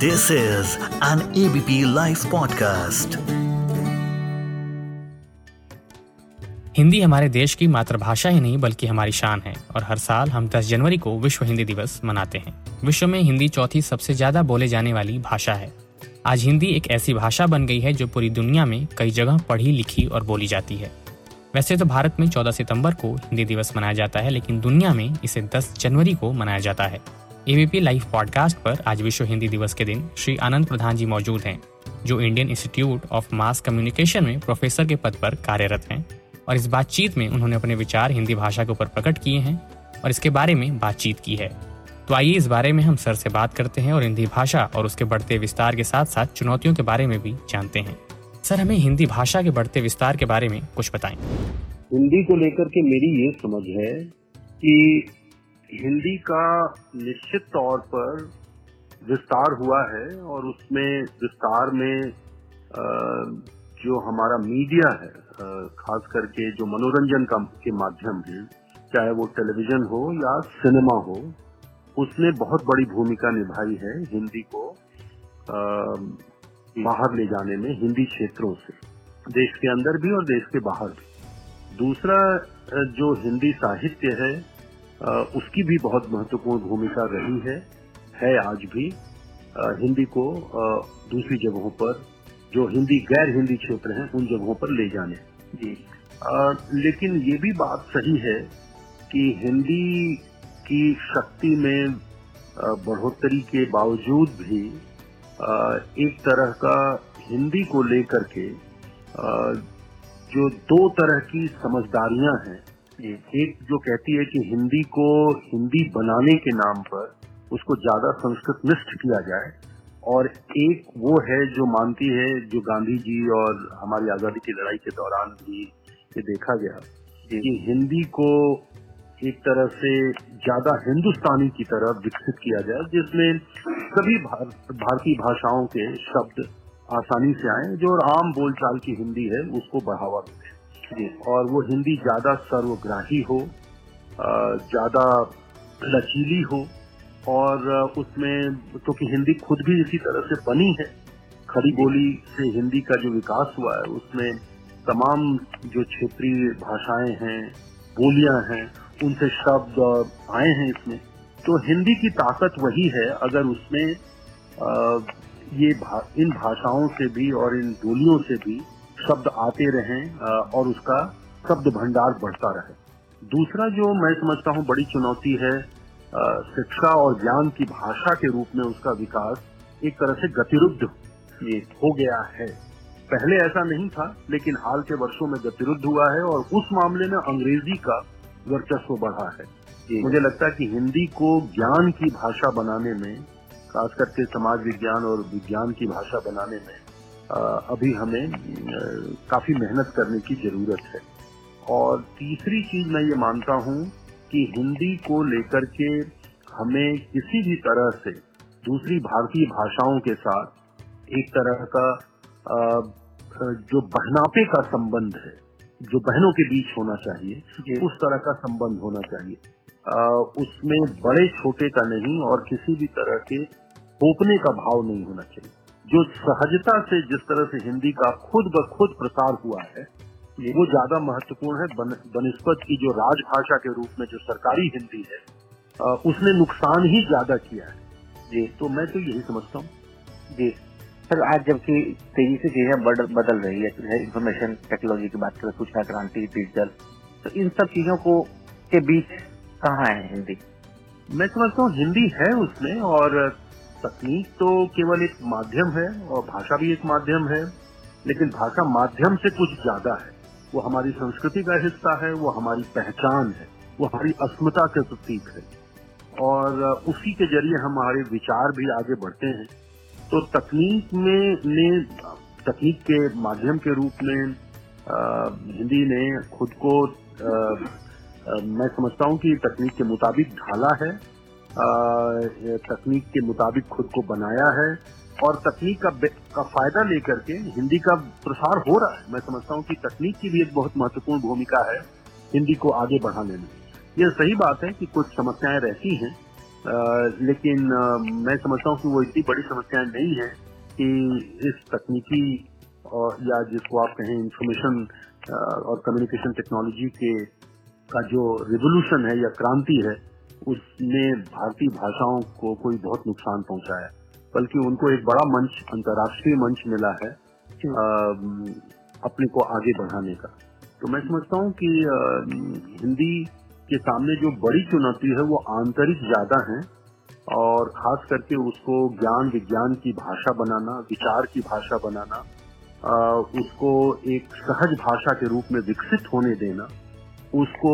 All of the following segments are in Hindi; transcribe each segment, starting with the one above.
This is an ABP live podcast Hindi हमारे देश की मातृभाषा ही नहीं, बल्कि हमारी शान है। और हर साल हम 10 जनवरी को विश्व हिंदी दिवस मनाते हैं। विश्व में हिंदी चौथी सबसे ज़्यादा बोले जाने वाली भाषा है। आज हिंदी एक ऐसी भाषा बन गई है जो पूरी दुनिया में कई जगह पढ़ी, लिखी और बोली जाती है। वैसे तो भारत में 14 सितंबर को हिंदी दिवस मनाया जाता है, लेकिन दुनिया में इसे 10 जनवरी को मनाया जाता है। एबीपी लाइव पॉडकास्ट पर आज विश्व हिंदी दिवस के दिन श्री आनंद प्रधान जी मौजूद हैं, जो Indian Institute of Mass Communication में प्रोफेसर के पद पर कार्यरत हैं और इस बातचीत में उन्होंने अपने विचार हिंदी भाषा के ऊपर प्रकट किए हैं और इसके बारे में बातचीत की है। तो आइए इस बारे में हम सर से बात करते हैं और हिंदी भाषा और उसके बढ़ते विस्तार के साथ साथ चुनौतियों के बारे में भी जानते हैं। सर, हमें हिंदी भाषा के बढ़ते विस्तार के बारे में कुछ बताएँ। हिंदी को लेकर के मेरी ये समझ है कि हिंदी का निश्चित तौर पर विस्तार हुआ है और उसमें विस्तार में जो हमारा मीडिया है खास करके जो मनोरंजन का के माध्यम है चाहे वो टेलीविज़न हो या सिनेमा हो, उसने बहुत बड़ी भूमिका निभाई है हिंदी को बाहर ले जाने में, हिंदी क्षेत्रों से, देश के अंदर भी और देश के बाहर भी। दूसरा जो हिंदी साहित्य है उसकी भी बहुत महत्वपूर्ण भूमिका रही है। है आज भी। हिंदी को दूसरी जगहों पर जो हिंदी गैर हिंदी क्षेत्र हैं उन जगहों पर ले जाने। जी। लेकिन ये भी बात सही है कि हिंदी की शक्ति में बढ़ोतरी के बावजूद भी एक तरह का हिंदी को लेकर के जो दो तरह की समझदारियाँ हैं एक जो कहती है कि हिंदी को हिंदी बनाने के नाम पर उसको ज़्यादा संस्कृत निष्ठ किया जाए और एक वो है जो मानती है जो गांधी जी और हमारी आज़ादी की लड़ाई के दौरान भी ये देखा गया कि हिंदी को एक तरह से ज़्यादा हिंदुस्तानी की तरह विकसित किया जाए जिसमें सभी भारतीय भाषाओं के शब्द आसानी से आए जो आम बोलचाल की हिंदी है उसको बढ़ावा मिले। और वो हिंदी ज़्यादा सर्वग्राही हो ज़्यादा लचीली हो और उसमें क्योंकि तो हिंदी खुद भी इसी तरह से बनी है खड़ी बोली से हिंदी का जो विकास हुआ है उसमें तमाम जो क्षेत्रीय भाषाएँ हैं बोलियाँ हैं उनसे शब्द आए हैं इसमें। तो हिंदी की ताकत वही है अगर उसमें आ, ये भा, इन भाषाओं से भी और इन बोलियों से भी शब्द आते रहें और उसका शब्द भंडार बढ़ता रहे। दूसरा जो मैं समझता हूँ बड़ी चुनौती है शिक्षा और ज्ञान की भाषा के रूप में उसका विकास एक तरह से गतिरुद्ध हो गया है। पहले ऐसा नहीं था लेकिन हाल के वर्षों में गतिरुद्ध हुआ है और उस मामले में अंग्रेज़ी का वर्चस्व बढ़ा है। मुझे लगता है कि हिंदी को ज्ञान की भाषा बनाने में खास करके समाज विज्ञान और विज्ञान की भाषा बनाने में अभी हमें काफ़ी मेहनत करने की ज़रूरत है। और तीसरी चीज़ मैं ये मानता हूँ कि हिंदी को लेकर के हमें किसी भी तरह से दूसरी भारतीय भाषाओं के साथ एक तरह का जो बहनापे का संबंध है जो बहनों के बीच होना चाहिए उस तरह का संबंध होना चाहिए। उसमें बड़े छोटे का नहीं और किसी भी तरह के थोपने का भाव नहीं होना चाहिए। जो सहजता से जिस तरह से हिंदी का खुद ब खुद प्रसार हुआ है वो ज़्यादा महत्वपूर्ण है। बनस्पत की जो राजभाषा के रूप में जो सरकारी हिंदी है उसने नुकसान ही ज़्यादा किया है। जी। तो मैं तो यही समझता हूँ। जी। सर आज जबकि तेज़ी से चीज़ें बदल रही है इंफॉर्मेशन टेक्नोलॉजी की बात करें सूचना क्रांति डिजिटल तो इन सब चीज़ों को के बीच कहाँ है हिंदी? मैं समझता हूँ हिंदी है उसमें और तकनीक तो केवल एक माध्यम है और भाषा भी एक माध्यम है लेकिन भाषा माध्यम से कुछ ज़्यादा है। वो हमारी संस्कृति का हिस्सा है वो हमारी पहचान है वो हमारी अस्मिता के प्रतीक है। और उसी के ज़रिए हमारे विचार भी आगे बढ़ते हैं। तो तकनीक में ने तकनीक के माध्यम के रूप में हिंदी ने खुद को आ, आ, मैं समझता हूँ कि तकनीक के मुताबिक ढाला है। आ, तकनीक के मुताबिक खुद को बनाया है और तकनीक का, का फ़ायदा लेकर के हिंदी का प्रसार हो रहा है। मैं समझता हूँ कि तकनीक की भी एक बहुत महत्वपूर्ण भूमिका है हिंदी को आगे बढ़ाने में। यह सही बात है कि कुछ समस्याएँ रहती हैं लेकिन आ, मैं समझता हूँ कि वो इतनी बड़ी समस्याएँ नहीं है कि इस तकनीकी और या जिसको आप कहें इंफॉर्मेशन और कम्युनिकेशन टेक्नोलॉजी के का जो रिवोल्यूशन है या क्रांति है उसने भारतीय भाषाओं को कोई बहुत नुकसान पहुँचाया बल्कि उनको एक बड़ा मंच अंतर्राष्ट्रीय मंच मिला है आ, अपने को आगे बढ़ाने का। तो मैं समझता हूँ कि आ, हिंदी के सामने जो बड़ी चुनौती है वो आंतरिक ज़्यादा है और खास करके उसको ज्ञान विज्ञान की भाषा बनाना विचार की भाषा बनाना आ, उसको एक सहज भाषा के रूप में विकसित होने देना उसको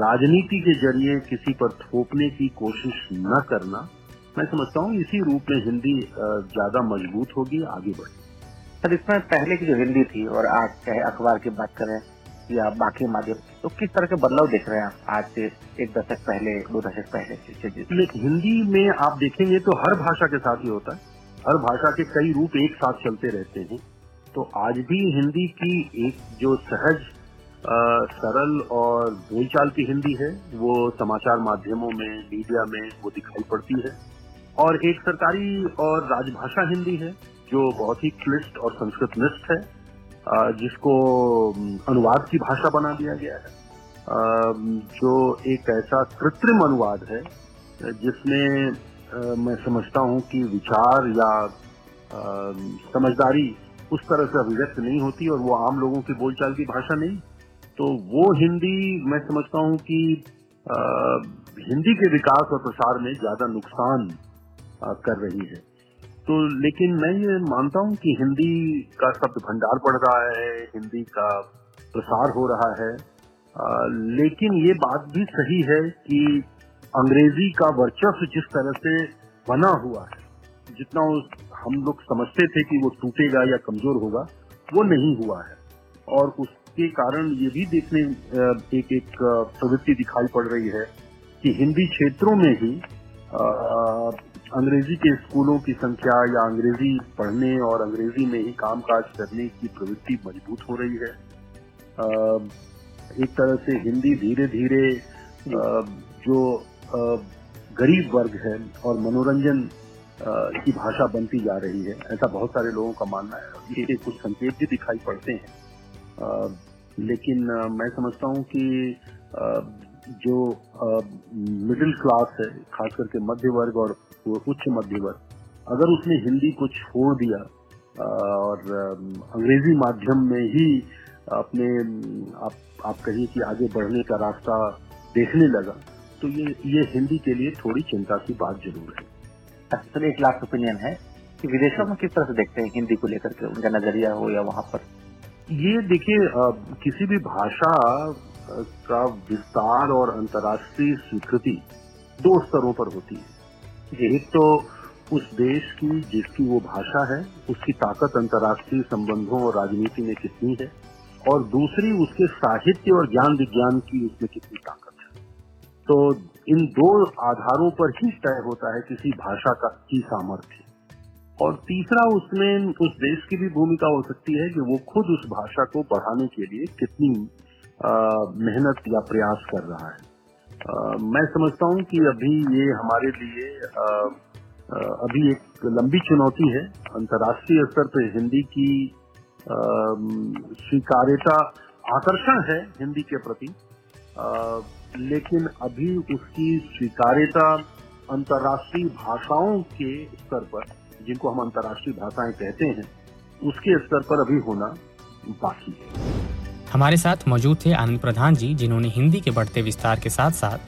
राजनीति के ज़रिए किसी पर थोपने की कोशिश न करना मैं समझता हूँ इसी रूप में हिंदी ज़्यादा मज़बूत होगी आगे बढ़ेगी। सर इसमें पहले की जो हिंदी थी और आज चाहे अखबार की बात करें या बाकी माध्यम तो किस तरह के बदलाव देख रहे हैं आप आज से एक दशक पहले दो दशक पहले हिंदी में आप देखेंगे तो हर भाषा के साथ ही होता है। हर भाषा के कई रूप एक साथ चलते रहते हैं। तो आज भी हिंदी की एक जो सहज सरल और बोलचाल की हिंदी है। वो समाचार माध्यमों में, मीडिया में वो दिखाई पड़ती है। और एक सरकारी और राजभाषा हिंदी है, जो बहुत ही क्लिष्ट और संस्कृत निष्ठ है जिसको अनुवाद की भाषा बना दिया गया है। जो एक ऐसा कृत्रिम अनुवाद है, जिसमें मैं समझता हूँ कि विचार या समझदारी उस तरह से अभिव्यक्त नहीं होती और वो आम लोगों की बोलचाल की भाषा नहीं। तो वो हिंदी मैं समझता हूँ कि आ, हिंदी के विकास और प्रसार में ज़्यादा नुकसान आ, कर रही है। तो लेकिन मैं ये मानता हूँ कि हिंदी का शब्द भंडार बढ़ रहा है हिंदी का प्रसार हो रहा है। आ, लेकिन ये बात भी सही है कि अंग्रेज़ी का वर्चस्व जिस तरह से बना हुआ है जितना उस हम लोग समझते थे कि वो टूटेगा या कमज़ोर होगा वो नहीं हुआ है। और उस के कारण ये भी देखने एक एक प्रवृत्ति दिखाई पड़ रही है कि हिंदी क्षेत्रों में ही अंग्रेज़ी के स्कूलों की संख्या या अंग्रेज़ी पढ़ने और अंग्रेज़ी में ही कामकाज करने की प्रवृत्ति मज़बूत हो रही है। एक तरह से हिंदी धीरे धीरे जो गरीब वर्ग है और मनोरंजन की भाषा बनती जा रही है, ऐसा बहुत सारे लोगों का मानना है। इसके कुछ संकेत भी दिखाई पड़ते हैं। लेकिन मैं समझता हूँ कि जो मिडिल क्लास है, खास करके मध्य वर्ग और उच्च मध्य वर्ग अगर उसने हिंदी को छोड़ दिया और अंग्रेज़ी माध्यम में ही अपने, आप आप कहिए कि आगे बढ़ने का रास्ता देखने लगा तो ये ये हिंदी के लिए थोड़ी चिंता की बात ज़रूर है। सर एक लास्ट ओपिनियन है कि विदेशों में किस तरह से देखते हैं हिंदी को लेकर के, उनका नज़रिया हो या वहाँ पर? ये देखिए किसी भी भाषा का विस्तार और अंतर्राष्ट्रीय स्वीकृति दो स्तरों पर होती है। एक तो उस देश की जिसकी वो भाषा है, उसकी ताकत अंतर्राष्ट्रीय संबंधों और राजनीति में कितनी है, और दूसरी उसके साहित्य और ज्ञान विज्ञान की उसमें कितनी ताकत है। तो इन दो आधारों पर ही तय होता है किसी भाषा का, की सामर्थ्य। और तीसरा उसमें उस देश की भी भूमिका हो सकती है कि वो खुद उस भाषा को बढ़ाने के लिए कितनी मेहनत या प्रयास कर रहा है। आ, मैं समझता हूँ कि अभी ये हमारे लिए आ, अभी एक लंबी चुनौती है। अंतर्राष्ट्रीय स्तर पर हिंदी की स्वीकार्यता आकर्षण है हिंदी के प्रति। लेकिन अभी उसकी स्वीकार्यता अंतर्राष्ट्रीय भाषाओं के स्तर पर जिनको हम अंतर्राष्ट्रीय भाषाएँ कहते हैं, उसके स्तर पर अभी होना बाकी है। हमारे साथ मौजूद थे आनंद प्रधान जी, जिन्होंने हिंदी के बढ़ते विस्तार के साथ साथ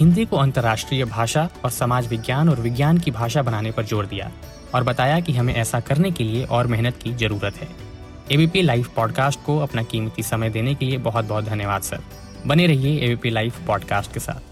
हिंदी को अंतर्राष्ट्रीय भाषा और समाज विज्ञान और विज्ञान की भाषा बनाने पर ज़ोर दिया और बताया कि हमें ऐसा करने के लिए और मेहनत की ज़रूरत है। एबीपी लाइव पॉडकास्ट को अपना कीमती समय देने के लिए बहुत बहुत धन्यवाद, सर। बने रहिए एबीपी लाइव पॉडकास्ट के साथ।